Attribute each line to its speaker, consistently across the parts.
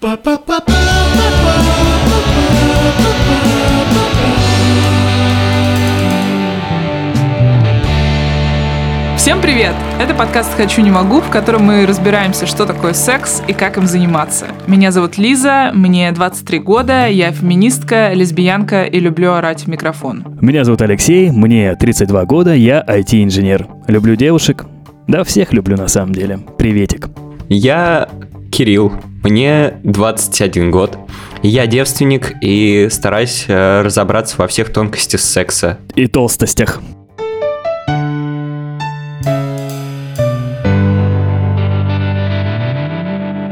Speaker 1: Всем привет! Это подкаст «Хочу, не могу», в котором мы разбираемся, что такое секс и как им заниматься. Меня зовут Лиза, мне 23 года, я феминистка, лесбиянка и люблю орать в микрофон.
Speaker 2: Меня зовут Алексей, мне 32 года, я IT-инженер. Люблю девушек. Да, всех люблю на самом деле. Приветик.
Speaker 3: Я Кирилл, мне 21 год. Я девственник и стараюсь э, разобраться во всех тонкостях секса.
Speaker 2: И толстостях.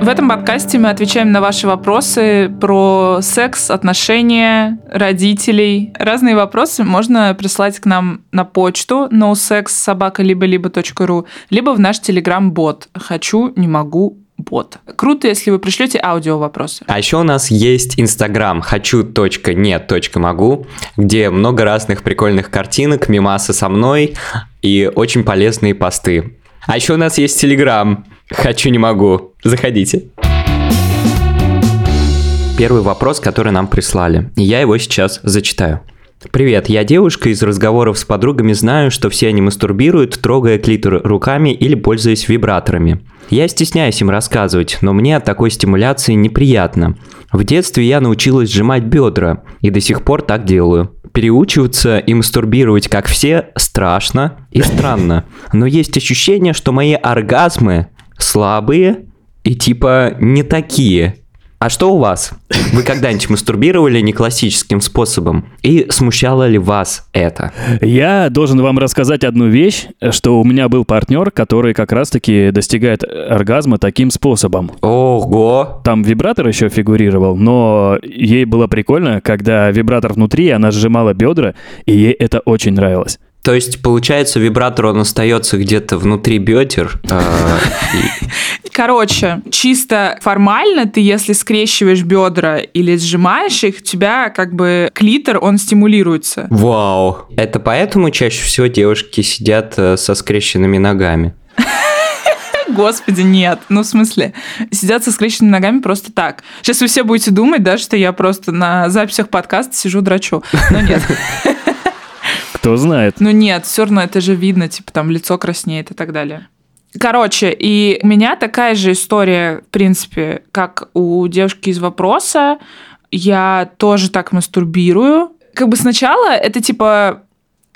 Speaker 1: В этом подкасте мы отвечаем на ваши вопросы про секс, отношения, родителей. Разные вопросы можно прислать к нам на почту nosexsobaka-либо-либо.ру либо в наш телеграм-бот «Хочу, не могу, бот. Круто, если вы пришлете аудио вопросы.
Speaker 3: А еще у нас есть Инстаграм хочу.нет.могу, где много разных прикольных картинок, мимасы со мной и очень полезные посты. А еще у нас есть Телеграм Хочу, не могу. Заходите. Первый вопрос, который нам прислали. Я его сейчас зачитаю. Привет, я девушка, из разговоров с подругами знаю, что все они мастурбируют, трогая клитор руками или пользуясь вибраторами. Я стесняюсь им рассказывать, но мне от такой стимуляции неприятно. В детстве я научилась сжимать бедра, и до сих пор так делаю. Переучиваться и мастурбировать, как все, страшно и странно. Но есть ощущение, что мои оргазмы слабые и типа не такие. А что у вас? Вы когда-нибудь мастурбировали не классическим способом? И смущало ли вас это?
Speaker 2: Я должен вам рассказать одну вещь, что у меня был партнер, который как раз-таки достигает оргазма таким способом.
Speaker 3: Ого!
Speaker 2: Там вибратор еще фигурировал, но ей было прикольно, когда вибратор внутри, она сжимала бедра, и ей это очень нравилось.
Speaker 3: То есть, получается, вибратор, он остается где-то внутри бедер. Э,
Speaker 1: Короче, чисто формально ты, если скрещиваешь бедра или сжимаешь их, у тебя как бы клитор, он стимулируется.
Speaker 3: Вау. Это поэтому чаще всего девушки сидят э, со скрещенными ногами?
Speaker 1: Господи, нет. Ну, в смысле, сидят со скрещенными ногами просто так. Сейчас вы все будете думать, да, что я просто на записях подкаста сижу драчу. Но нет.
Speaker 2: Кто знает.
Speaker 1: Ну нет, все равно это же видно, типа там лицо краснеет и так далее. Короче, и у меня такая же история, в принципе, как у девушки из вопроса. Я тоже так мастурбирую. Как бы сначала это типа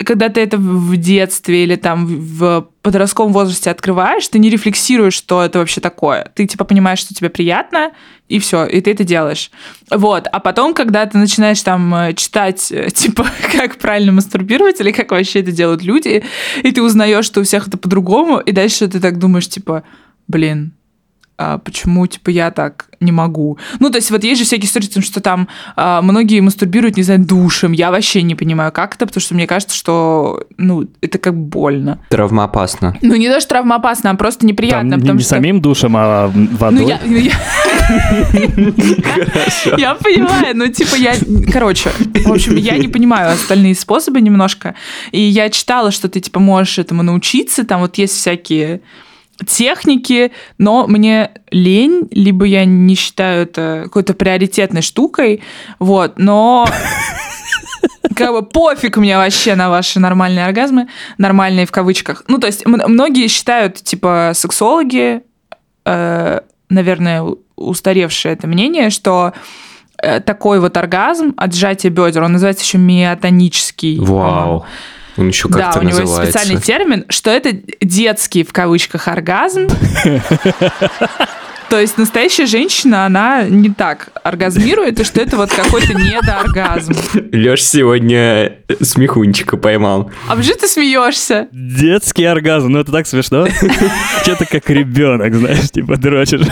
Speaker 1: когда ты это в детстве или там в подростковом возрасте открываешь, ты не рефлексируешь, что это вообще такое. Ты типа понимаешь, что тебе приятно, и все, и ты это делаешь. Вот. А потом, когда ты начинаешь там э, читать, э, типа, как правильно мастурбировать, или как вообще это делают люди, и ты узнаешь, что у всех это по-другому, и дальше ты так думаешь, типа, блин, почему, типа, я так не могу. Ну, то есть вот есть же всякие истории, что там а, многие мастурбируют, не знаю, душем. Я вообще не понимаю, как это, потому что мне кажется, что, ну, это как больно.
Speaker 3: Травмоопасно.
Speaker 1: Ну, не даже травмоопасно, а просто неприятно.
Speaker 2: Там
Speaker 1: потому
Speaker 2: не
Speaker 1: что...
Speaker 2: самим душем, а водой.
Speaker 1: Ну, я... ну, я- Я понимаю, ну, типа, я... Короче, в общем, я не понимаю остальные способы немножко. И я читала, что ты, типа, можешь этому научиться. Там вот есть всякие техники, но мне лень, либо я не считаю это какой-то приоритетной штукой, вот, но как бы пофиг мне вообще на ваши нормальные оргазмы, нормальные в кавычках. Ну, то есть многие считают, типа, сексологи, э, наверное, устаревшее это мнение, что э, такой вот оргазм от сжатия бедер, он называется еще миотонический. по-моему.
Speaker 3: Он еще
Speaker 1: Да,
Speaker 3: как-то
Speaker 1: у него есть
Speaker 3: называется.
Speaker 1: специальный термин, что это детский в кавычках оргазм. То есть настоящая женщина, она не так оргазмирует, и что это вот какой-то недооргазм.
Speaker 3: Леш сегодня смехунчика поймал.
Speaker 1: А почему ты смеешься?
Speaker 2: Детский оргазм, ну это так смешно. Что-то как ребенок, знаешь, типа дрочишь.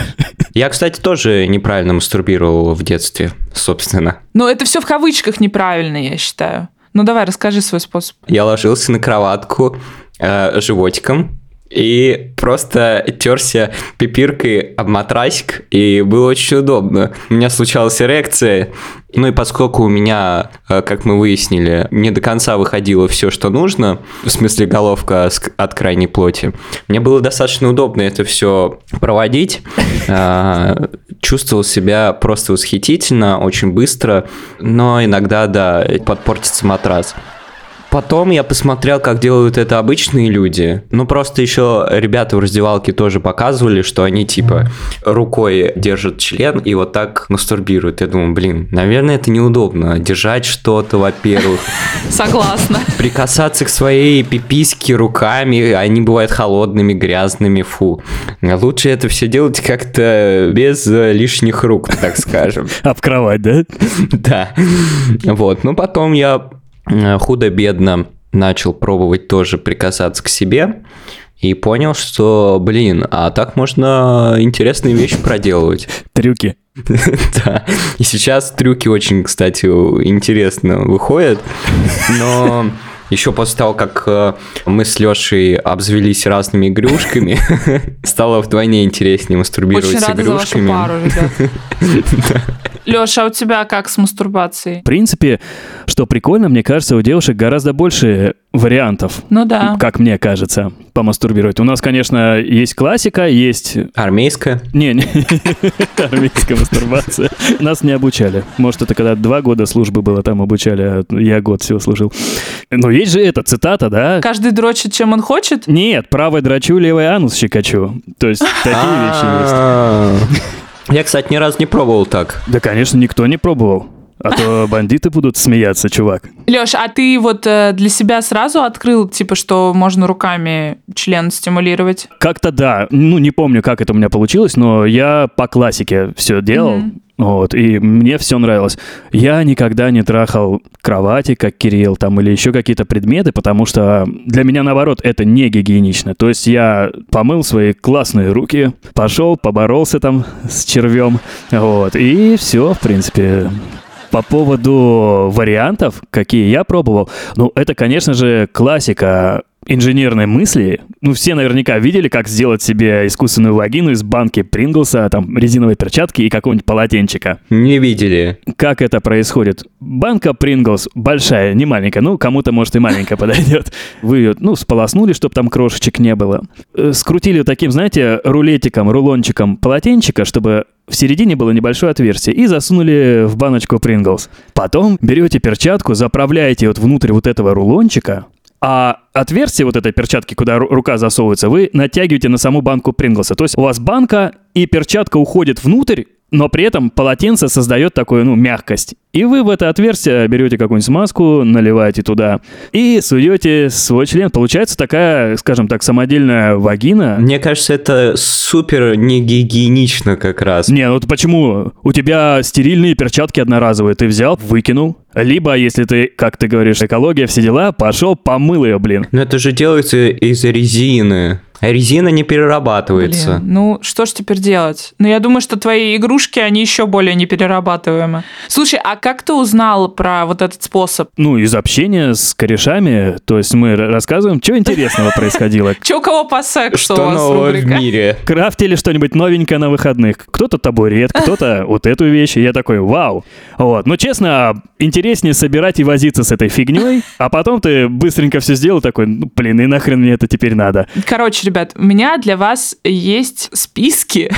Speaker 3: Я, кстати, тоже неправильно мастурбировал в детстве, собственно.
Speaker 1: Ну, это все в кавычках неправильно, я считаю. Ну, давай, расскажи свой способ.
Speaker 3: Я ложился на кроватку э, животиком и просто терся пипиркой об матрасик, и было очень удобно. У меня случалась эрекция, ну и поскольку у меня, э, как мы выяснили, не до конца выходило все, что нужно, в смысле головка от крайней плоти, мне было достаточно удобно это все проводить. Э, чувствовал себя просто восхитительно, очень быстро, но иногда, да, подпортится матрас. Потом я посмотрел, как делают это обычные люди. Ну, просто еще ребята в раздевалке тоже показывали, что они, типа, рукой держат член и вот так мастурбируют. Я думаю, блин, наверное, это неудобно. Держать что-то, во-первых.
Speaker 1: Согласна.
Speaker 3: Прикасаться к своей пиписке руками, они бывают холодными, грязными, фу. Лучше это все делать как-то без лишних рук, так скажем.
Speaker 2: Об кровать, да?
Speaker 3: Да. Вот. Ну, потом я Э, худо-бедно начал пробовать тоже прикасаться к себе и понял, что, блин, а так можно интересные вещи проделывать.
Speaker 2: Трюки.
Speaker 3: Да, и сейчас трюки очень, кстати, интересно выходят, но еще после того, как э, мы с Лешей обзвелись разными игрушками, стало вдвойне интереснее мастурбировать
Speaker 1: Очень
Speaker 3: с
Speaker 1: рада
Speaker 3: игрушками.
Speaker 1: За вашу пару, ребят. Леша, а у тебя как с мастурбацией?
Speaker 2: В принципе, что прикольно, мне кажется, у девушек гораздо больше вариантов.
Speaker 1: Ну да.
Speaker 2: Как мне кажется, помастурбировать. У нас, конечно, есть классика, есть...
Speaker 3: Армейская?
Speaker 2: Не, не. армейская мастурбация. Нас не обучали. Может, это когда два года службы было, там обучали, а я год всего служил. Но есть же эта цитата, да?
Speaker 1: Каждый дрочит, чем он хочет?
Speaker 2: Нет, правой дрочу, левой анус щекочу. То есть такие вещи есть.
Speaker 3: А. Я, кстати, ни разу не пробовал так.
Speaker 2: Да, конечно, никто не пробовал. А то бандиты будут смеяться, чувак.
Speaker 1: Леш, а ты вот э, для себя сразу открыл, типа, что можно руками член стимулировать?
Speaker 2: Как-то да. Ну, не помню, как это у меня получилось, но я по классике все делал. Mm-hmm. Вот, и мне все нравилось. Я никогда не трахал кровати, как Кирилл, там, или еще какие-то предметы, потому что для меня, наоборот, это не гигиенично. То есть я помыл свои классные руки, пошел, поборолся там с червем, вот, и все, в принципе. По поводу вариантов, какие я пробовал, ну, это, конечно же, классика инженерной мысли. Ну, все наверняка видели, как сделать себе искусственную вагину из банки Принглса, там, резиновой перчатки и какого-нибудь полотенчика.
Speaker 3: Не видели.
Speaker 2: Как это происходит? Банка Принглс большая, не маленькая, ну, кому-то, может, и маленькая подойдет. Вы ее, ну, сполоснули, чтобы там крошечек не было. Э, скрутили таким, знаете, рулетиком, рулончиком полотенчика, чтобы в середине было небольшое отверстие и засунули в баночку Принглс. Потом берете перчатку, заправляете вот внутрь вот этого рулончика, а отверстие вот этой перчатки, куда рука засовывается, вы натягиваете на саму банку Принглса. То есть у вас банка и перчатка уходит внутрь, но при этом полотенце создает такую, ну, мягкость. И вы в это отверстие берете какую-нибудь смазку, наливаете туда и суете свой член. Получается такая, скажем так, самодельная вагина.
Speaker 3: Мне кажется, это супер не гигиенично как раз.
Speaker 2: Не, ну почему? У тебя стерильные перчатки одноразовые. Ты взял, выкинул. Либо, если ты, как ты говоришь, экология, все дела, пошел, помыл ее, блин.
Speaker 3: Но это же делается из резины. Резина не перерабатывается.
Speaker 1: Блин, ну, что ж теперь делать? Ну, я думаю, что твои игрушки, они еще более неперерабатываемы. Слушай, а как ты узнал про вот этот способ?
Speaker 2: Ну, из общения с корешами. То есть мы рассказываем, что интересного происходило.
Speaker 1: Че у кого по сексу
Speaker 3: Что нового в мире?
Speaker 2: Крафтили что-нибудь новенькое на выходных. Кто-то табурет, кто-то вот эту вещь. И я такой, вау. Вот. Но, честно, интереснее собирать и возиться с этой фигней, а потом ты быстренько все сделал такой, ну, блин, и нахрен мне это теперь надо.
Speaker 1: Короче, ребят, у меня для вас есть списки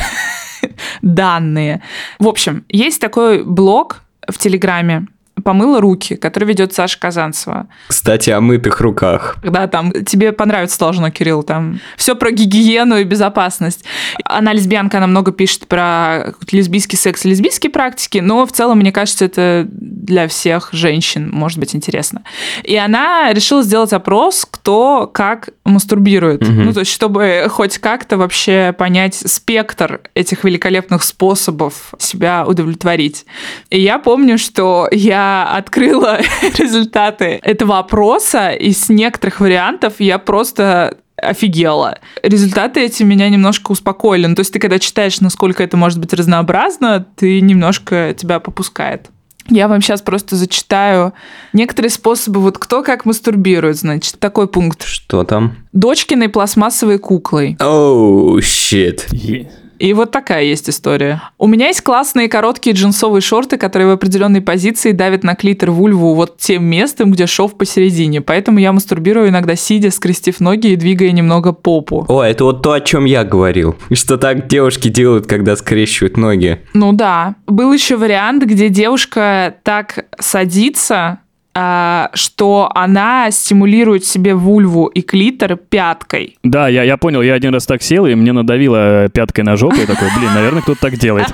Speaker 1: данные. В общем, есть такой блог в Телеграме, помыла руки, который ведет Саша Казанцева.
Speaker 3: Кстати, о мытых руках.
Speaker 1: Да, там тебе понравится должно, Кирилл, там все про гигиену и безопасность. Она лесбиянка, она много пишет про лесбийский секс и лесбийские практики, но в целом, мне кажется, это для всех женщин может быть интересно. И она решила сделать опрос, кто как мастурбирует. Угу. Ну, то есть, чтобы хоть как-то вообще понять спектр этих великолепных способов себя удовлетворить. И я помню, что я открыла результаты этого опроса, и с некоторых вариантов я просто офигела. Результаты эти меня немножко успокоили. Ну, то есть ты когда читаешь, насколько это может быть разнообразно, ты немножко тебя попускает. Я вам сейчас просто зачитаю некоторые способы, вот кто как мастурбирует, значит, такой пункт.
Speaker 3: Что там?
Speaker 1: Дочкиной пластмассовой куклой.
Speaker 3: Оу, щит.
Speaker 2: Е-
Speaker 1: И вот такая есть история. У меня есть классные короткие джинсовые шорты, которые в определенной позиции давят на клитор вульву вот тем местом, где шов посередине. Поэтому я мастурбирую иногда сидя, скрестив ноги и двигая немного попу.
Speaker 3: О, это вот то, о чем я говорил. Что так девушки делают, когда скрещивают ноги.
Speaker 1: Ну да. Был еще вариант, где девушка так садится, что она стимулирует себе вульву и клитор пяткой.
Speaker 2: Да, я, я понял, я один раз так сел, и мне надавило пяткой на жопу, и такой, блин, наверное, кто-то так делает.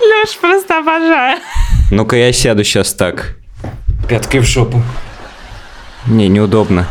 Speaker 1: Леш, просто обожаю.
Speaker 3: Ну-ка я сяду сейчас так. Пяткой в жопу. Не, неудобно.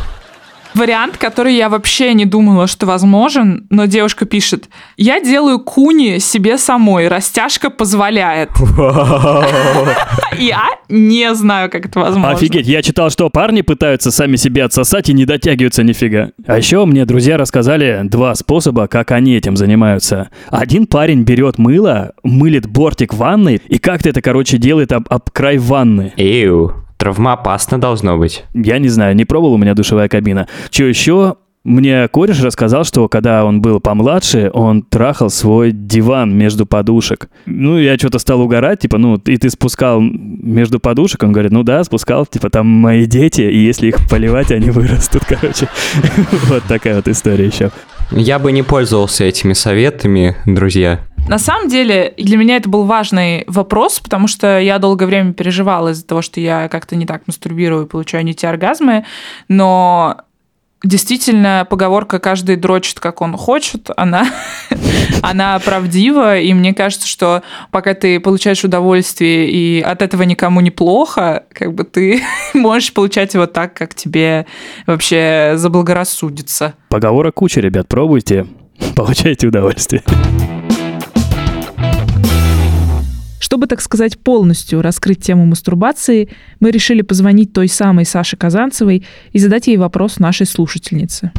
Speaker 1: Вариант, который я вообще не думала, что возможен, но девушка пишет, я делаю куни себе самой, растяжка позволяет. Я не знаю, как это возможно.
Speaker 2: Офигеть, я читал, что парни пытаются сами себе отсосать и не дотягиваются нифига. А еще мне друзья рассказали два способа, как они этим занимаются. Один парень берет мыло, мылит бортик ванны и как-то это, короче, делает об, об край ванны.
Speaker 3: Эю, травмоопасно должно быть.
Speaker 2: Я не знаю, не пробовал у меня душевая кабина. Че еще? Мне кореш рассказал, что когда он был помладше, он трахал свой диван между подушек. Ну, я что-то стал угорать, типа, ну, и ты спускал между подушек? Он говорит, ну да, спускал, типа, там мои дети, и если их поливать, они вырастут, короче. Вот такая вот история еще.
Speaker 3: Я бы не пользовался этими советами, друзья.
Speaker 1: На самом деле, для меня это был важный вопрос, потому что я долгое время переживала из-за того, что я как-то не так мастурбирую и получаю не те оргазмы, но действительно поговорка «каждый дрочит, как он хочет», она, она правдива, и мне кажется, что пока ты получаешь удовольствие, и от этого никому не плохо, как бы ты можешь получать его так, как тебе вообще заблагорассудится.
Speaker 2: Поговора куча, ребят, пробуйте, получайте удовольствие.
Speaker 1: Чтобы, так сказать, полностью раскрыть тему мастурбации, мы решили позвонить той самой Саше Казанцевой и задать ей вопрос нашей слушательнице.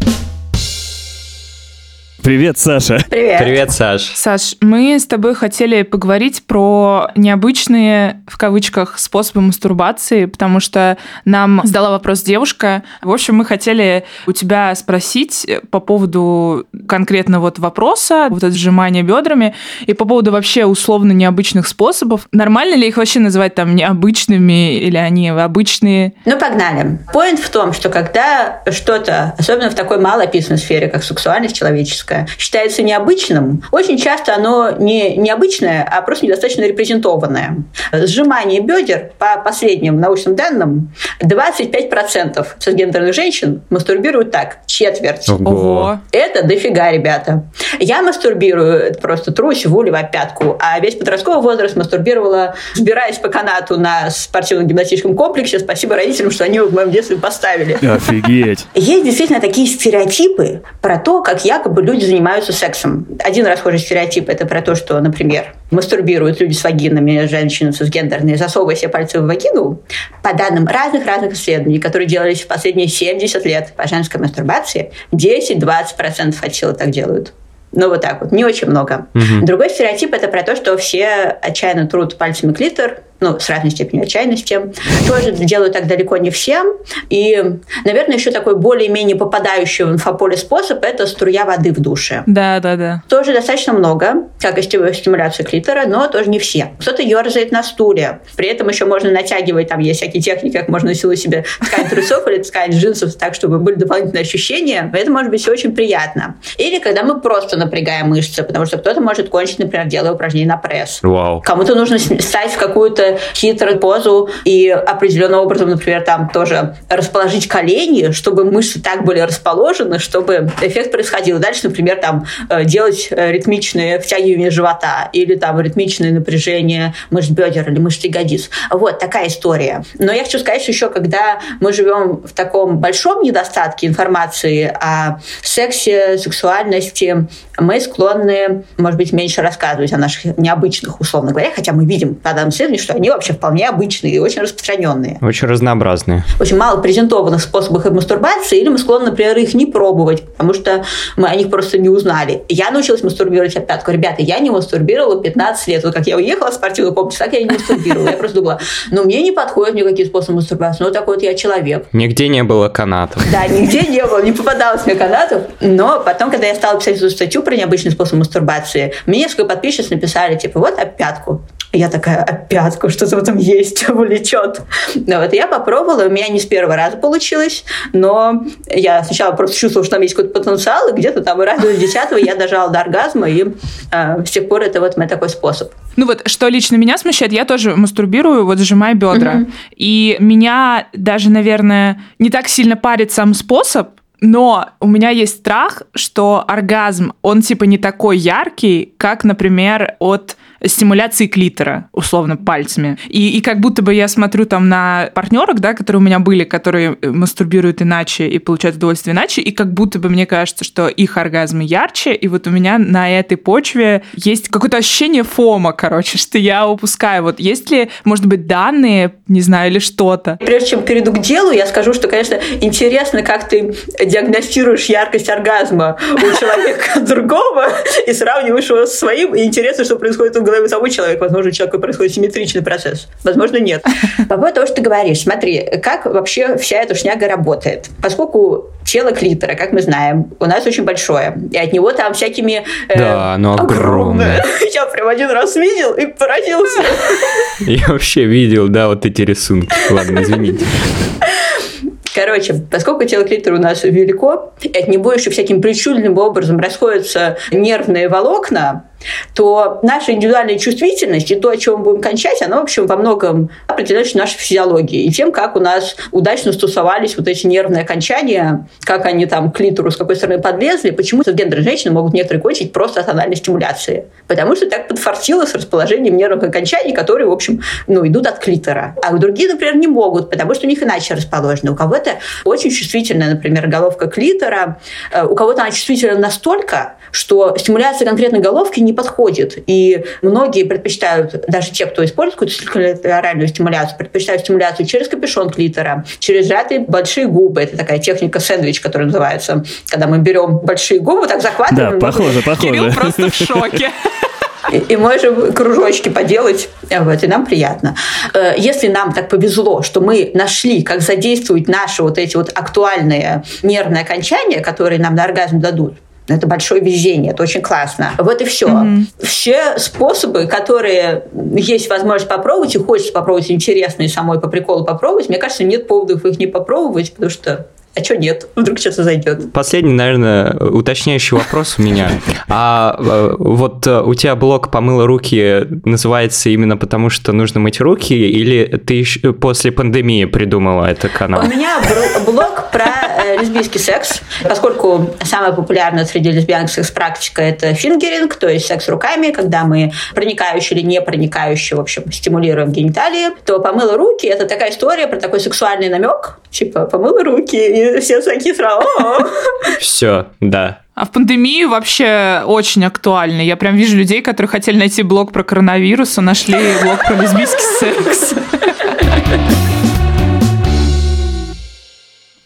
Speaker 2: Привет, Саша.
Speaker 4: Привет.
Speaker 3: Привет, Саш.
Speaker 1: Саш, мы с тобой хотели поговорить про необычные, в кавычках, способы мастурбации, потому что нам задала вопрос девушка. В общем, мы хотели у тебя спросить по поводу конкретно вот вопроса, вот это сжимание бедрами, и по поводу вообще условно необычных способов. Нормально ли их вообще называть там необычными или они обычные?
Speaker 4: Ну, погнали. Поинт в том, что когда что-то, особенно в такой малоописанной сфере, как сексуальность человеческая, считается необычным, очень часто оно не необычное, а просто недостаточно репрезентованное. Сжимание бедер, по последним научным данным, 25% цисгендерных женщин мастурбируют так, четверть.
Speaker 3: Ого.
Speaker 4: Это дофига, ребята. Я мастурбирую, просто трусь в улево пятку, а весь подростковый возраст мастурбировала, сбираясь по канату на спортивном гимнастическом комплексе. Спасибо родителям, что они его в моем детстве поставили.
Speaker 2: Офигеть.
Speaker 4: Есть действительно такие стереотипы про то, как якобы люди занимаются сексом. Один расхожий стереотип – это про то, что, например, мастурбируют люди с вагинами, женщины цисгендерные, засовывая себе пальцы в вагину. По данным разных-разных исследований, которые делались в последние 70 лет по женской мастурбации, 10-20% от силы так делают. Ну, вот так вот, не очень много.
Speaker 3: Мгм.
Speaker 4: Другой стереотип – это про то, что все отчаянно трут пальцами клитор, ну, с разной степенью отчаянности. Тоже делают так далеко не все. И, наверное, еще такой более-менее попадающий в инфополе способ – это струя воды в душе.
Speaker 1: Да, да, да.
Speaker 4: Тоже достаточно много, как и стиму- стимуляция клитора, но тоже не все. Кто-то ерзает на стуле. При этом еще можно натягивать, там есть всякие техники, как можно силу себе ткань трусов или ткань джинсов так, чтобы были дополнительные ощущения. Это может быть все очень приятно. Или когда мы просто напрягаем мышцы, потому что кто-то может кончить, например, делая упражнение на пресс.
Speaker 3: Вау.
Speaker 4: Кому-то нужно стать в какую-то хитрую позу и определенным образом, например, там тоже расположить колени, чтобы мышцы так были расположены, чтобы эффект происходил. Дальше, например, там э, делать э, ритмичные втягивания живота или там ритмичное напряжение мышц бедер или мышц ягодиц. Вот такая история. Но я хочу сказать, что еще когда мы живем в таком большом недостатке информации о сексе, сексуальности, мы склонны, может быть, меньше рассказывать о наших необычных, условно говоря, хотя мы видим по данным исследований, что они вообще вполне обычные и очень распространенные.
Speaker 3: Очень разнообразные.
Speaker 4: Очень мало презентованных способов мастурбации, или мы склонны, например, их не пробовать, потому что мы о них просто не узнали. Я научилась мастурбировать от пятку. Ребята, я не мастурбировала 15 лет. Вот как я уехала в спортивную комнату, так я не мастурбировала. Я просто думала, ну, мне не подходят никакие способы мастурбации. Ну, такой вот я человек.
Speaker 3: Нигде не было канатов.
Speaker 4: Да, нигде не было, не попадалось мне канатов. Но потом, когда я стала писать эту статью про необычный способ мастурбации, мне несколько подписчиц написали, типа, вот об пятку. Я такая, пятку, что-то в этом есть, влечет. Ну, вот я попробовала, у меня не с первого раза получилось, но я сначала просто чувствовала, что там есть какой-то потенциал, и где-то там и радиус десятого я дожала до оргазма, и э, с тех пор это вот мой такой способ.
Speaker 1: Ну вот, что лично меня смущает, я тоже мастурбирую, вот сжимая бедра. Mm-hmm. И меня даже, наверное, не так сильно парит сам способ, но у меня есть страх, что оргазм, он типа не такой яркий, как, например, от стимуляции клитора, условно, пальцами. И, и как будто бы я смотрю там на партнерок, да, которые у меня были, которые э, мастурбируют иначе и получают удовольствие иначе, и как будто бы мне кажется, что их оргазмы ярче, и вот у меня на этой почве есть какое-то ощущение фома, короче, что я упускаю. Вот есть ли, может быть, данные, не знаю, или что-то?
Speaker 4: Прежде чем перейду к делу, я скажу, что, конечно, интересно, как ты диагностируешь яркость оргазма у человека другого и сравниваешь его со своим, и интересно, что происходит у голове самого человека. Возможно, у человека происходит симметричный процесс. Возможно, нет. По поводу того, что ты говоришь, смотри, как вообще вся эта шняга работает. Поскольку тело клитора, как мы знаем, у нас очень большое, и от него там всякими...
Speaker 3: Э, да, оно огромное.
Speaker 4: Я прям один раз видел и поразился.
Speaker 3: Я вообще видел, да, вот эти рисунки. Ладно, извините.
Speaker 4: Короче, поскольку тело клитора у нас велико, и от него еще всяким причудливым образом расходятся нервные волокна, то наша индивидуальная чувствительность и то, о чем мы будем кончать, оно, в общем, во многом определяется нашей физиологией и тем, как у нас удачно стусовались вот эти нервные окончания, как они там к литеру с какой стороны подлезли, почему гендерные женщины могут некоторые кончить просто от анальной стимуляции. Потому что так подфартило с расположением нервных окончаний, которые, в общем, ну, идут от клитора. А другие, например, не могут, потому что у них иначе расположено. У кого-то очень чувствительная, например, головка клитора, э, у кого-то она чувствительна настолько, что стимуляция конкретной головки не подходит. И многие предпочитают, даже те, кто использует клиторальную стимуляцию, предпочитают стимуляцию через капюшон клитора, через сжатые большие губы. Это такая техника сэндвич, которая называется, когда мы берем большие губы, так захватываем.
Speaker 2: Да, похоже, похоже.
Speaker 1: Кирилл просто в шоке.
Speaker 4: И, и можем кружочки поделать, вот, и нам приятно. Э, если нам так повезло, что мы нашли, как задействовать наши вот эти вот актуальные нервные окончания, которые нам на оргазм дадут, это большое везение, это очень классно. Вот и все. Mm-hmm. Все способы, которые есть возможность попробовать, и хочется попробовать интересные самой по приколу попробовать, мне кажется, нет поводов их не попробовать, потому что а что нет? Вдруг что-то зайдет.
Speaker 3: Последний, наверное, уточняющий вопрос у меня. А э, вот э, у тебя блог «Помыла руки» называется именно потому, что нужно мыть руки, или ты после пандемии придумала этот канал?
Speaker 4: У меня блог про э, лесбийский секс, поскольку самая популярная среди лесбиянок секс-практика – это фингеринг, то есть секс руками, когда мы проникающие или не проникающие, в общем, стимулируем гениталии, то «Помыла руки» – это такая история про такой сексуальный намек, типа «помыла руки», и все такие сразу
Speaker 3: Все, да.
Speaker 1: А в пандемию вообще очень актуально. Я прям вижу людей, которые хотели найти блог про коронавирус, а нашли блог про лесбийский секс.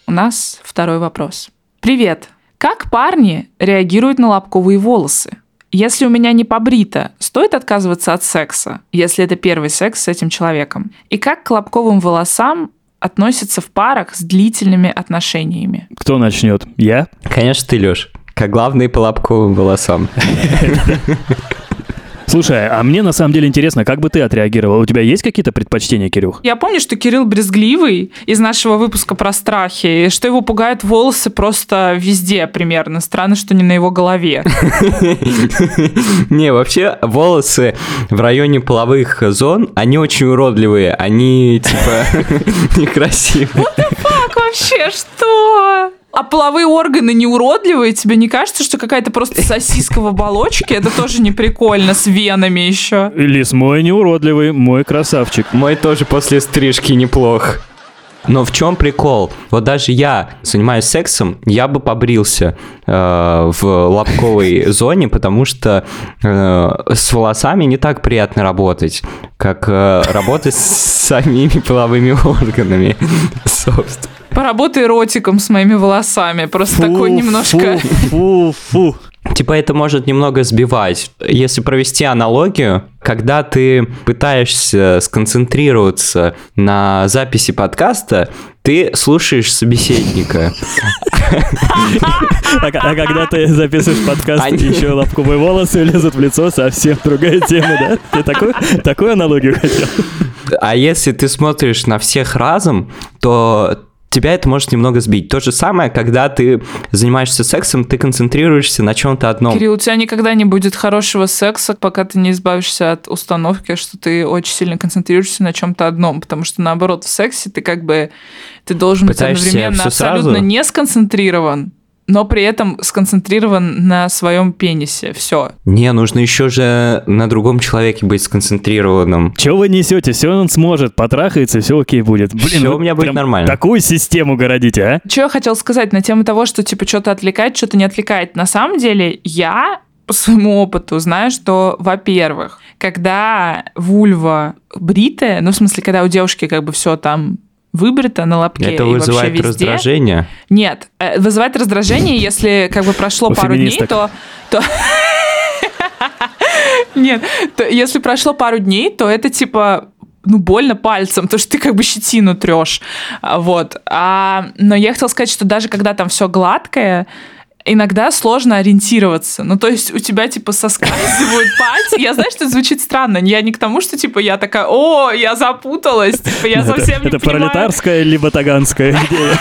Speaker 1: У нас второй вопрос. Привет. Как парни реагируют на лобковые волосы? Если у меня не побрито, стоит отказываться от секса, если это первый секс с этим человеком? И как к лобковым волосам относятся в парах с длительными отношениями?
Speaker 2: Кто начнет? Я?
Speaker 3: Конечно, ты, Леш. Как главный по лобковым волосам.
Speaker 2: Слушай, а мне на самом деле интересно, как бы ты отреагировал? У тебя есть какие-то предпочтения, Кирюх?
Speaker 1: Я помню, что Кирилл брезгливый из нашего выпуска про страхи, и что его пугают волосы просто везде примерно. Странно, что не на его голове.
Speaker 3: Не, вообще волосы в районе половых зон, они очень уродливые, они типа некрасивые.
Speaker 1: What the fuck вообще, что? А половые органы не уродливые? Тебе не кажется, что какая-то просто сосиска в оболочке? Это тоже не прикольно, с венами еще.
Speaker 2: Лис, мой не уродливый, мой красавчик.
Speaker 3: Мой тоже после стрижки неплох. Но в чем прикол? Вот даже я занимаюсь сексом, я бы побрился э, в лобковой зоне, потому что э, с волосами не так приятно работать, как э, работать с самими половыми органами, собственно.
Speaker 1: Поработай ротиком с моими волосами. Просто такой немножко...
Speaker 2: Фу, фу.
Speaker 3: Типа это может немного сбивать. Если провести аналогию, когда ты пытаешься сконцентрироваться на записи подкаста, ты слушаешь собеседника.
Speaker 2: А, а когда ты записываешь подкаст,
Speaker 3: Они-
Speaker 2: еще лобковые волосы лезут в лицо, совсем другая тема, да? Ты такую, такую аналогию хотел?
Speaker 3: А если ты смотришь на всех разом, то тебя это может немного сбить. То же самое, когда ты занимаешься сексом, ты концентрируешься на чем-то одном.
Speaker 1: Кирилл, у тебя никогда не будет хорошего секса, пока ты не избавишься от установки, что ты очень сильно концентрируешься на чем-то одном, потому что наоборот в сексе ты как бы ты должен быть
Speaker 3: Пытаешься
Speaker 1: одновременно
Speaker 3: всё
Speaker 1: абсолютно
Speaker 3: сразу?
Speaker 1: не сконцентрирован, но при этом сконцентрирован на своем пенисе. Все.
Speaker 3: Не, нужно еще же на другом человеке быть сконцентрированным.
Speaker 2: Чего вы несете? Все он сможет, потрахается, все окей будет. Блин, вы
Speaker 3: у меня будет
Speaker 2: прям
Speaker 3: нормально.
Speaker 2: Такую систему городите, а?
Speaker 1: Что я хотела сказать на тему того, что типа что-то отвлекает, что-то не отвлекает. На самом деле я по своему опыту знаю, что, во-первых, когда вульва бритая, ну, в смысле, когда у девушки как бы все там выбрито на лобке
Speaker 3: Это
Speaker 1: и вообще
Speaker 3: вызывает
Speaker 1: везде.
Speaker 3: раздражение.
Speaker 1: Нет, э, вызывает раздражение, если как бы прошло
Speaker 2: У
Speaker 1: пару дней,
Speaker 2: феминисток.
Speaker 1: то... то- Нет, то если прошло пару дней, то это типа ну, больно пальцем, потому что ты как бы щетину трешь. А, Вот. А, но я хотела сказать, что даже когда там все гладкое, иногда сложно ориентироваться. Ну, то есть у тебя, типа, соскальзывают пальцы. Я знаю, что это звучит странно. Я не к тому, что, типа, я такая, о, я запуталась. Типа, я
Speaker 2: это
Speaker 1: совсем не
Speaker 2: это
Speaker 1: понимаю.
Speaker 2: пролетарская либо таганская идея.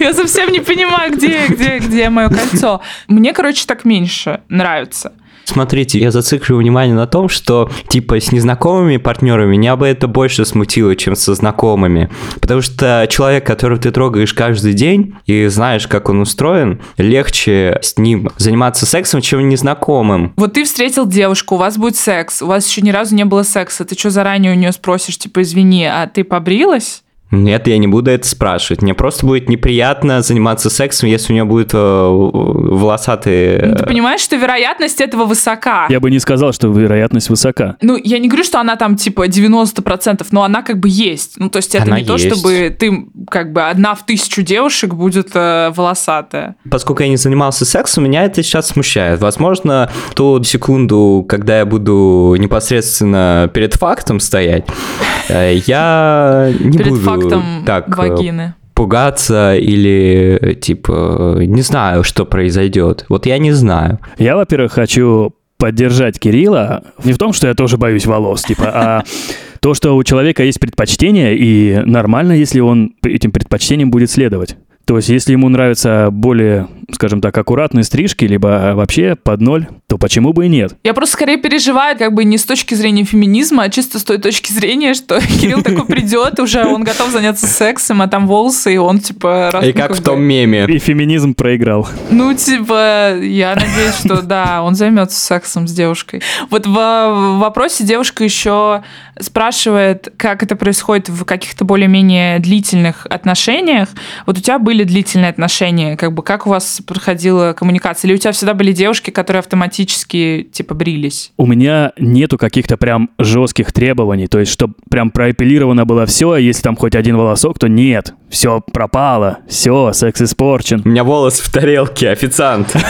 Speaker 1: Я совсем не понимаю, где, где, где мое кольцо. Мне, короче, так меньше нравится.
Speaker 3: Смотрите, я зацикливаю внимание на том, что типа с незнакомыми партнерами меня бы это больше смутило, чем со знакомыми. Потому что человек, которого ты трогаешь каждый день и знаешь, как он устроен, легче с ним заниматься сексом, чем незнакомым.
Speaker 1: Вот ты встретил девушку, у вас будет секс, у вас еще ни разу не было секса, ты что заранее у нее спросишь, типа, извини, а ты побрилась?
Speaker 3: Нет, я не буду это спрашивать. Мне просто будет неприятно заниматься сексом, если у нее будет э, волосатые...
Speaker 1: Ну, Ты понимаешь, что вероятность этого высока.
Speaker 2: Я бы не сказал, что вероятность высока.
Speaker 1: Ну, я не говорю, что она там типа 90%, но она как бы есть. Ну, то есть это
Speaker 3: Она
Speaker 1: не то,
Speaker 3: есть.
Speaker 1: чтобы ты как бы одна в тысячу девушек будет э, волосатая.
Speaker 3: Поскольку я не занимался сексом, меня это сейчас смущает. Возможно, ту секунду, когда я буду непосредственно перед фактом стоять, э, я не
Speaker 1: Перед
Speaker 3: буду
Speaker 1: фактом
Speaker 3: так э,
Speaker 1: вагины.
Speaker 3: пугаться или, э, типа, не знаю, что произойдет. Вот я не знаю.
Speaker 2: Я, во-первых, хочу поддержать Кирилла не в том, что я тоже боюсь волос, типа, а то, что у человека есть предпочтение, и нормально, если он этим предпочтением будет следовать. То есть, если ему нравятся более, скажем так, аккуратные стрижки, либо вообще под ноль, то почему бы и нет?
Speaker 1: Я просто скорее переживаю, как бы не с точки зрения феминизма, а чисто с той точки зрения, что Кирилл такой придет, уже он готов заняться сексом, а там волосы, и он типа... раз-
Speaker 3: И как в том меме.
Speaker 2: И феминизм проиграл.
Speaker 1: Ну, типа, я надеюсь, что да, он займется сексом с девушкой. Вот в, в вопросе девушка еще спрашивает, как это происходит в каких-то более-менее длительных отношениях. Вот у тебя были длительные отношения, как бы как у вас проходила коммуникация? Или у тебя всегда были девушки, которые автоматически, типа, брились?
Speaker 2: У меня нету каких-то прям жестких требований, то есть, чтобы прям проэпилировано было все, а если там хоть один волосок, то нет, все пропало, все, секс испорчен.
Speaker 3: У меня волос в тарелке, официант.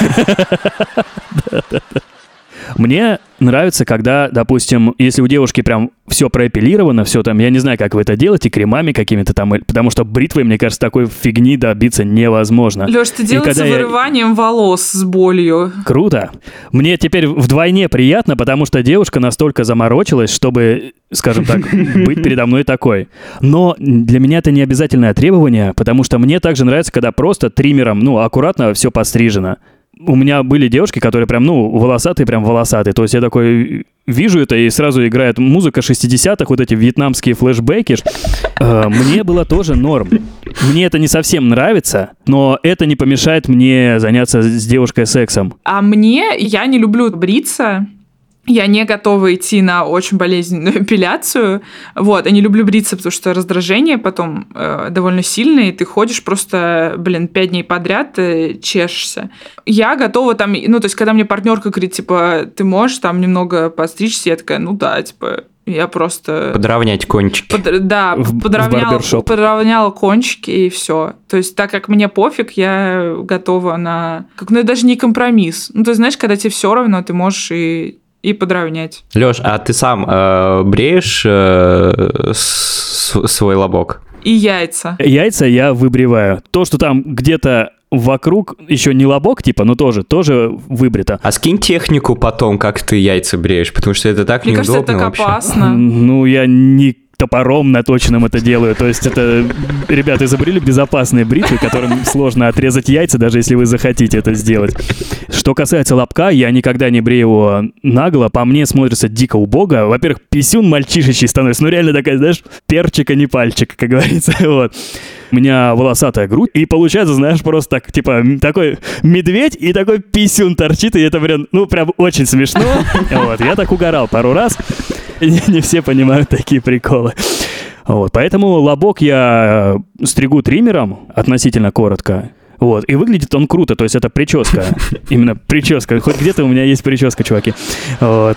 Speaker 2: Мне нравится, когда, допустим, если у девушки прям все проэпилировано, все там, я не знаю, как вы это делаете, кремами какими-то там, потому что бритвой, мне кажется, такой фигни добиться невозможно.
Speaker 1: Леш, ты делается
Speaker 2: когда я-
Speaker 1: вырыванием волос с болью.
Speaker 2: Круто. Мне теперь вдвойне приятно, потому что девушка настолько заморочилась, чтобы, скажем так, быть передо мной такой. Но для меня это не обязательное требование, потому что мне также нравится, когда просто триммером, ну, аккуратно все подстрижено. У меня были девушки, которые прям, ну, волосатые, прям волосатые. То есть я такой вижу это, и сразу играет музыка 60-х, вот эти вьетнамские флешбеки. Э, Мне было тоже норм. Мне это не совсем нравится, но это не помешает мне заняться с девушкой сексом.
Speaker 1: А мне, я не люблю бриться. Я не готова идти на очень болезненную эпиляцию. Вот, я не люблю бриться, потому что раздражение потом э, довольно сильное, и ты ходишь просто, блин, пять дней подряд э, чешешься. Я готова там, ну, то есть, когда мне партнерка говорит, типа, ты можешь там немного подстричься, я такая, ну да, типа, я просто...
Speaker 3: Подровнять кончики.
Speaker 1: Под, да,
Speaker 2: В- в
Speaker 1: подровняла,
Speaker 2: барбершоп.
Speaker 1: подровняла кончики и все. То есть, так как мне пофиг, я готова на... Как, ну, это даже не компромисс. Ну, ты знаешь, когда тебе все равно, ты можешь и, и подровнять.
Speaker 3: Леш, а ты сам э, бреешь э, с- свой лобок?
Speaker 1: И яйца.
Speaker 2: Яйца я выбриваю. То, что там где-то вокруг еще не лобок, типа, но тоже, тоже выбрито.
Speaker 3: А скинь технику потом, как ты яйца бреешь, потому что это так
Speaker 1: Мне кажется,
Speaker 3: неудобно
Speaker 1: это так
Speaker 3: вообще.
Speaker 1: опасно.
Speaker 2: Ну, я не топором наточенным это делаю. То есть это, ребята, изобрели безопасные бритвы, которым сложно отрезать яйца, даже если вы захотите это сделать. Что касается лобка, я никогда не брею его нагло. По мне смотрится дико убого. Во-первых, писюн мальчишечий становится. Ну, реально такая, знаешь, перчика не пальчик, как говорится. Вот. У меня волосатая грудь, и получается, знаешь, просто так, типа, такой медведь и такой писюн торчит, и это прям, ну, прям очень смешно. Вот, я так угорал пару раз. Не, не все понимают такие приколы. Вот, поэтому лобок я э, стригу триммером относительно коротко. Вот, и выглядит он круто, то есть это прическа. Именно прическа. Хоть где-то у меня есть прическа, чуваки. Вот.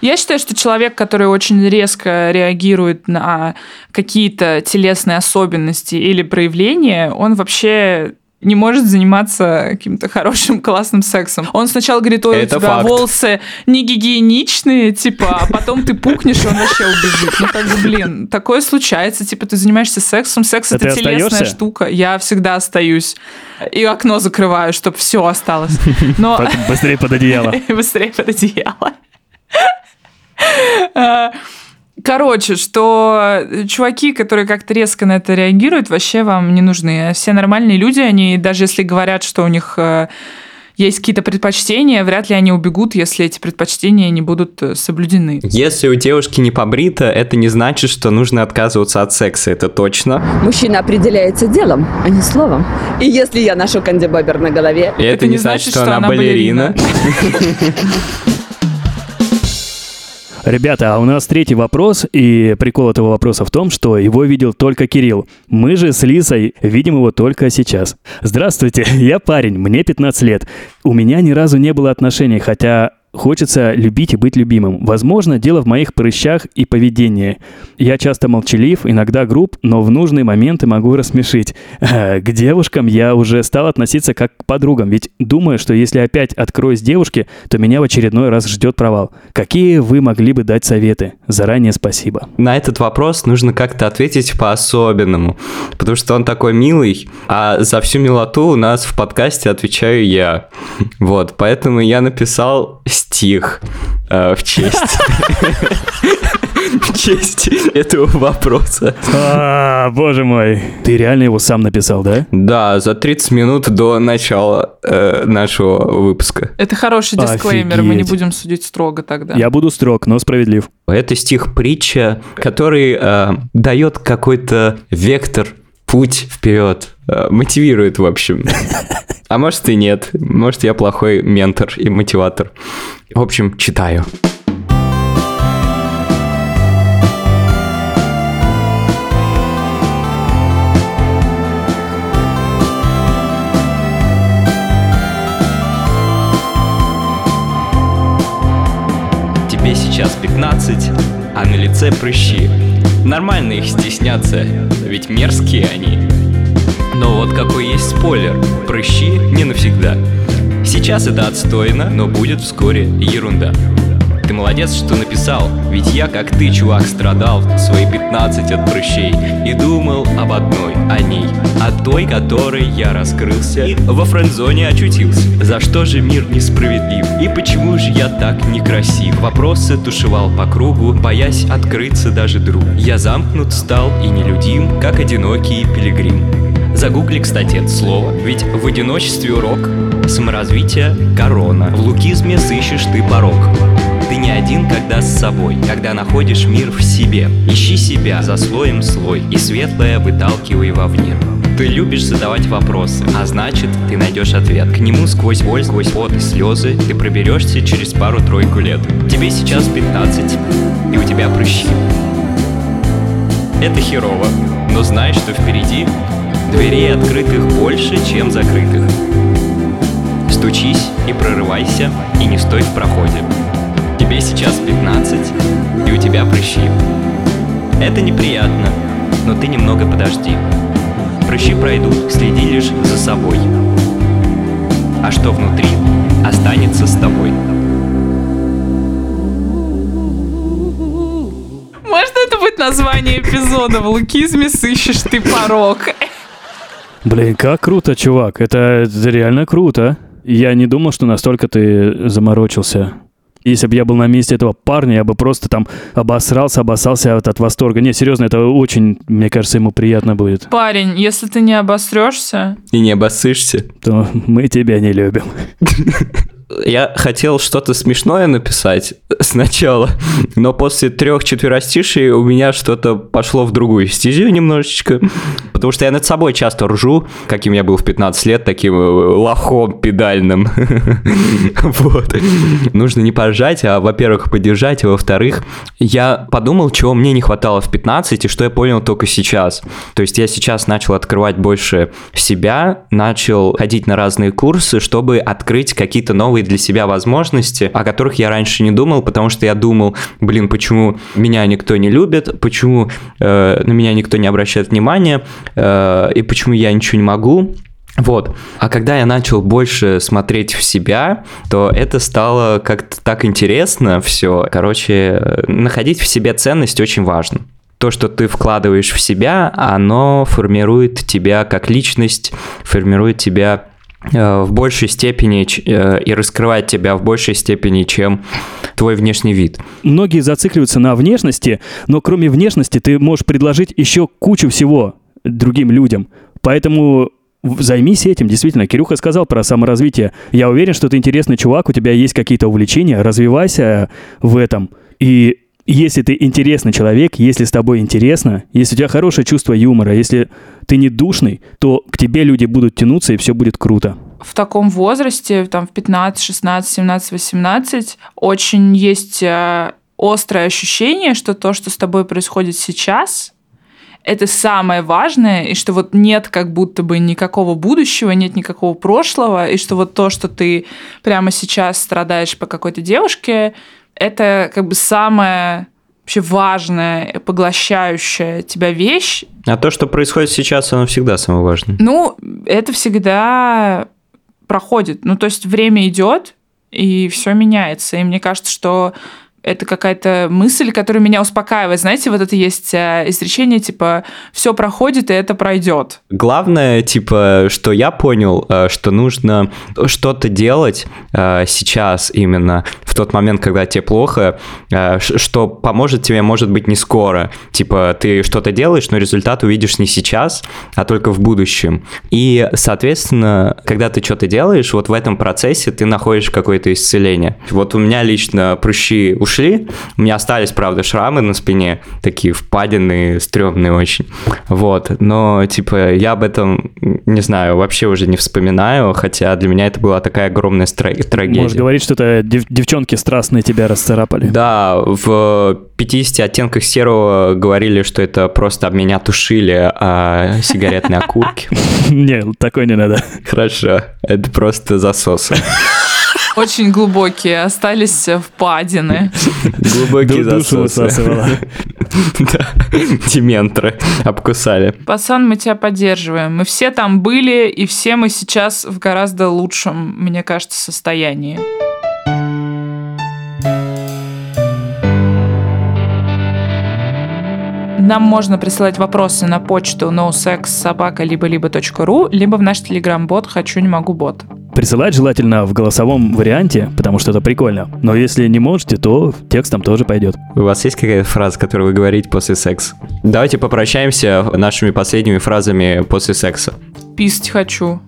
Speaker 1: Я считаю, что человек, который очень резко реагирует на какие-то телесные особенности или проявления, он вообще не может заниматься каким-то хорошим, классным сексом. Он сначала говорит, ой,
Speaker 3: Это
Speaker 1: у тебя
Speaker 3: факт.
Speaker 1: волосы не гигиеничные, типа, а потом ты пукнешь, и он вообще убежит. Ну, как бы, блин, такое случается. Типа, ты занимаешься сексом, секс
Speaker 2: А
Speaker 1: это телесная
Speaker 2: остаешься?
Speaker 1: штука. Я всегда остаюсь. И окно закрываю, чтобы все осталось. Но...
Speaker 2: Быстрее под одеяло.
Speaker 1: Быстрее под одеяло. Короче, что чуваки, которые как-то резко на это реагируют, вообще вам не нужны. Все нормальные люди, они даже если говорят, что у них э, есть какие-то предпочтения, вряд ли они убегут, если эти предпочтения не будут э, соблюдены.
Speaker 3: Если у девушки не побрита, это не значит, что нужно отказываться от секса, это точно.
Speaker 5: Мужчина определяется делом, а не словом. И если я ношу кандибобер на голове,
Speaker 3: И это, не значит, что, она, балерина.
Speaker 2: Ребята, а у нас третий вопрос, и прикол этого вопроса в том, что его видел только Кирилл. Мы же с Лисой видим его только сейчас. Здравствуйте, я парень, мне 15 лет. У меня ни разу не было отношений, хотя хочется любить и быть любимым. Возможно, дело в моих прыщах и поведении. Я часто молчалив, иногда груб, но в нужные моменты могу рассмешить. Э, К девушкам я уже стал относиться как к подругам, ведь думаю, что если опять откроюсь девушке, то меня в очередной раз ждет провал. Какие вы могли бы дать советы? Заранее спасибо.
Speaker 3: На этот вопрос нужно как-то ответить по-особенному, потому что он такой милый, а за всю милоту у нас в подкасте отвечаю я. Вот, поэтому я написал стих э, в честь в честь этого вопроса.
Speaker 2: А, боже мой. Ты реально его сам написал, да?
Speaker 3: Да, за 30 минут до начала э, нашего выпуска.
Speaker 1: Это хороший дисклеймер, мы не будем судить строго тогда.
Speaker 2: Я буду строг, но справедлив.
Speaker 3: Это стих-притча, который э, дает какой-то вектор, путь вперед, мотивирует, в общем. А может и нет, может я плохой ментор и мотиватор. В общем, читаю. Тебе сейчас 15, а на лице прыщи. Нормально их стесняться, ведь мерзкие они. Но вот какой есть спойлер, прыщи не навсегда. Сейчас это отстойно, но будет вскоре ерунда. Ты молодец, что написал, ведь я, как ты, чувак, страдал свои 15 от прыщей и думал об одной, о ней, о той, которой я раскрылся и во френд-зоне очутился. За что же мир несправедлив? И почему же я так некрасив? Вопросы тушевал по кругу, боясь открыться даже другу. Я замкнут стал и нелюдим, как одинокий пилигрим. Загугли, кстати, это слово, ведь в одиночестве урок саморазвития корона. В лукизме сыщешь ты порог. Ты не один, когда с собой, когда находишь мир в себе. Ищи себя за слоем слой и светлое выталкивай вовне. Ты любишь задавать вопросы, а значит, ты найдешь ответ. К нему сквозь боль, сквозь пот и слезы ты проберешься через пару-тройку лет. Тебе сейчас 15, и у тебя прыщи. Это херово, но знай, что впереди дверей открытых больше, чем закрытых. Стучись и прорывайся, и не стой в проходе. Тебе сейчас 15, и у тебя прыщи. Это неприятно, но ты немного подожди. Прыщи пройдут, следи лишь за собой. А что внутри, останется с тобой.
Speaker 1: Можно это быть название эпизода «В лукизме сыщешь ты порог»?
Speaker 2: Блин, как круто, чувак. Это, это реально круто. Я не думал, что настолько ты заморочился. Если бы я был на месте этого парня, я бы просто там обосрался, обоссался от, от восторга. Не, серьезно, это очень, мне кажется, ему приятно будет.
Speaker 1: Парень, если ты не обосрешься,
Speaker 3: И не обоссышься.
Speaker 2: То мы тебя не любим.
Speaker 3: Я хотел что-то смешное написать сначала, но после трех четверостишей у меня что-то пошло в другую стезю немножечко, потому что я над собой часто ржу, каким я был в 15 лет, таким э, лохом педальным. Вот. Нужно не поржать, а, во-первых, поддержать, а во-вторых, я подумал, чего мне не хватало в 15, и что я понял только сейчас. То есть я сейчас начал открывать больше себя, начал ходить на разные курсы, чтобы открыть какие-то новые для себя возможности, о которых я раньше не думал, потому что я думал, блин, почему меня никто не любит, почему э, на меня никто не обращает внимания, э, и почему я ничего не могу. Вот. А когда я начал больше смотреть в себя, то это стало как-то так интересно все. Короче, находить в себе ценность очень важно. То, что ты вкладываешь в себя, оно формирует тебя как личность, формирует тебя в большей степени э, и раскрывает тебя в большей степени, чем твой внешний вид.
Speaker 2: Многие зацикливаются на внешности, но кроме внешности ты можешь предложить еще кучу всего другим людям. Поэтому займись этим, действительно. Кирюха сказал про саморазвитие. Я уверен, что ты интересный чувак, у тебя есть какие-то увлечения, развивайся в этом. И если ты интересный человек, если с тобой интересно, если у тебя хорошее чувство юмора, если ты не душный, то к тебе люди будут тянуться, и все будет круто.
Speaker 1: в таком возрасте, там в 15, 16, 17, 18, очень есть э, острое ощущение, что то, что с тобой происходит сейчас, это самое важное, и что вот нет как будто бы никакого будущего, нет никакого прошлого, и что вот то, что ты прямо сейчас страдаешь по какой-то девушке, это как бы самая вообще важная, поглощающая тебя вещь,
Speaker 3: А то, что происходит сейчас, оно всегда самое важное.
Speaker 1: ну, это всегда проходит. Ну, то есть время идет, и все меняется. И мне кажется, что это какая-то мысль, которая меня успокаивает. Знаете, вот это есть э, изречение, типа, все проходит, и это пройдет.
Speaker 3: Главное, типа, что я понял, э, что нужно что-то делать э, сейчас именно, в тот момент, когда тебе плохо, э, что поможет тебе, может быть, не скоро. Типа, ты что-то делаешь, но результат увидишь не сейчас, а только в будущем. И, соответственно, когда ты что-то делаешь, вот в этом процессе ты находишь какое-то исцеление. Вот у меня лично прыщи ушли, у меня остались, правда, шрамы на спине, такие впадины, стрёмные очень. Вот, но, типа, я об этом, не знаю, вообще уже не вспоминаю, хотя для меня это была такая огромная трагедия.
Speaker 2: Можешь говорить, что это дев- девчонки страстные тебя расцарапали.
Speaker 3: Да, в 50 оттенках серого говорили, что это просто об меня тушили а сигаретные окурки.
Speaker 2: Не, такой не надо.
Speaker 3: Хорошо, это просто засосы.
Speaker 1: Очень глубокие, остались впадины.
Speaker 3: Глубокие засосы. Да, дементоры обкусали.
Speaker 1: Пацан, мы тебя поддерживаем. Мы все там были, и все мы сейчас в гораздо лучшем, мне кажется, состоянии. Нам можно присылать вопросы на почту nosexsobaka-либо-либо.ру, либо в наш телеграм-бот «Хочу, не могу, бот».
Speaker 2: Присылать желательно в голосовом варианте, потому что это прикольно. Но если не можете, то текстом тоже пойдет.
Speaker 3: У вас есть какая-то фраза, которую вы говорите после секса? Давайте попрощаемся нашими последними фразами после секса.
Speaker 1: Писать хочу.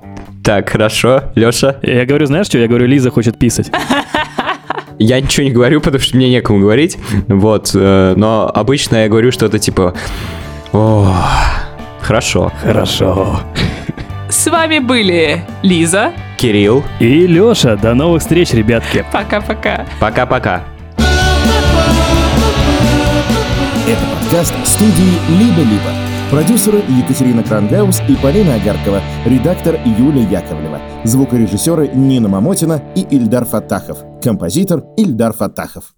Speaker 3: Так, хорошо. Леша,
Speaker 2: Я говорю, знаешь что? Я говорю, Лиза хочет писать.
Speaker 3: я ничего не говорю, потому что мне некому говорить. Вот. э, Но обычно я говорю что-то типа... «Ох, Хорошо.
Speaker 2: Хорошо.
Speaker 1: С вами были Лиза.
Speaker 3: Кирилл,
Speaker 2: И Леша, до новых встреч, ребятки.
Speaker 1: Пока-пока.
Speaker 3: пока-пока.
Speaker 6: Это подкаст студии «Либо-либо». Продюсеры Екатерина Крангаус и Полина Агаркова. Редактор Юлия Яковлева. Звукорежиссеры Нина Мамотина и Ильдар Фатахов. Композитор Ильдар Фатахов.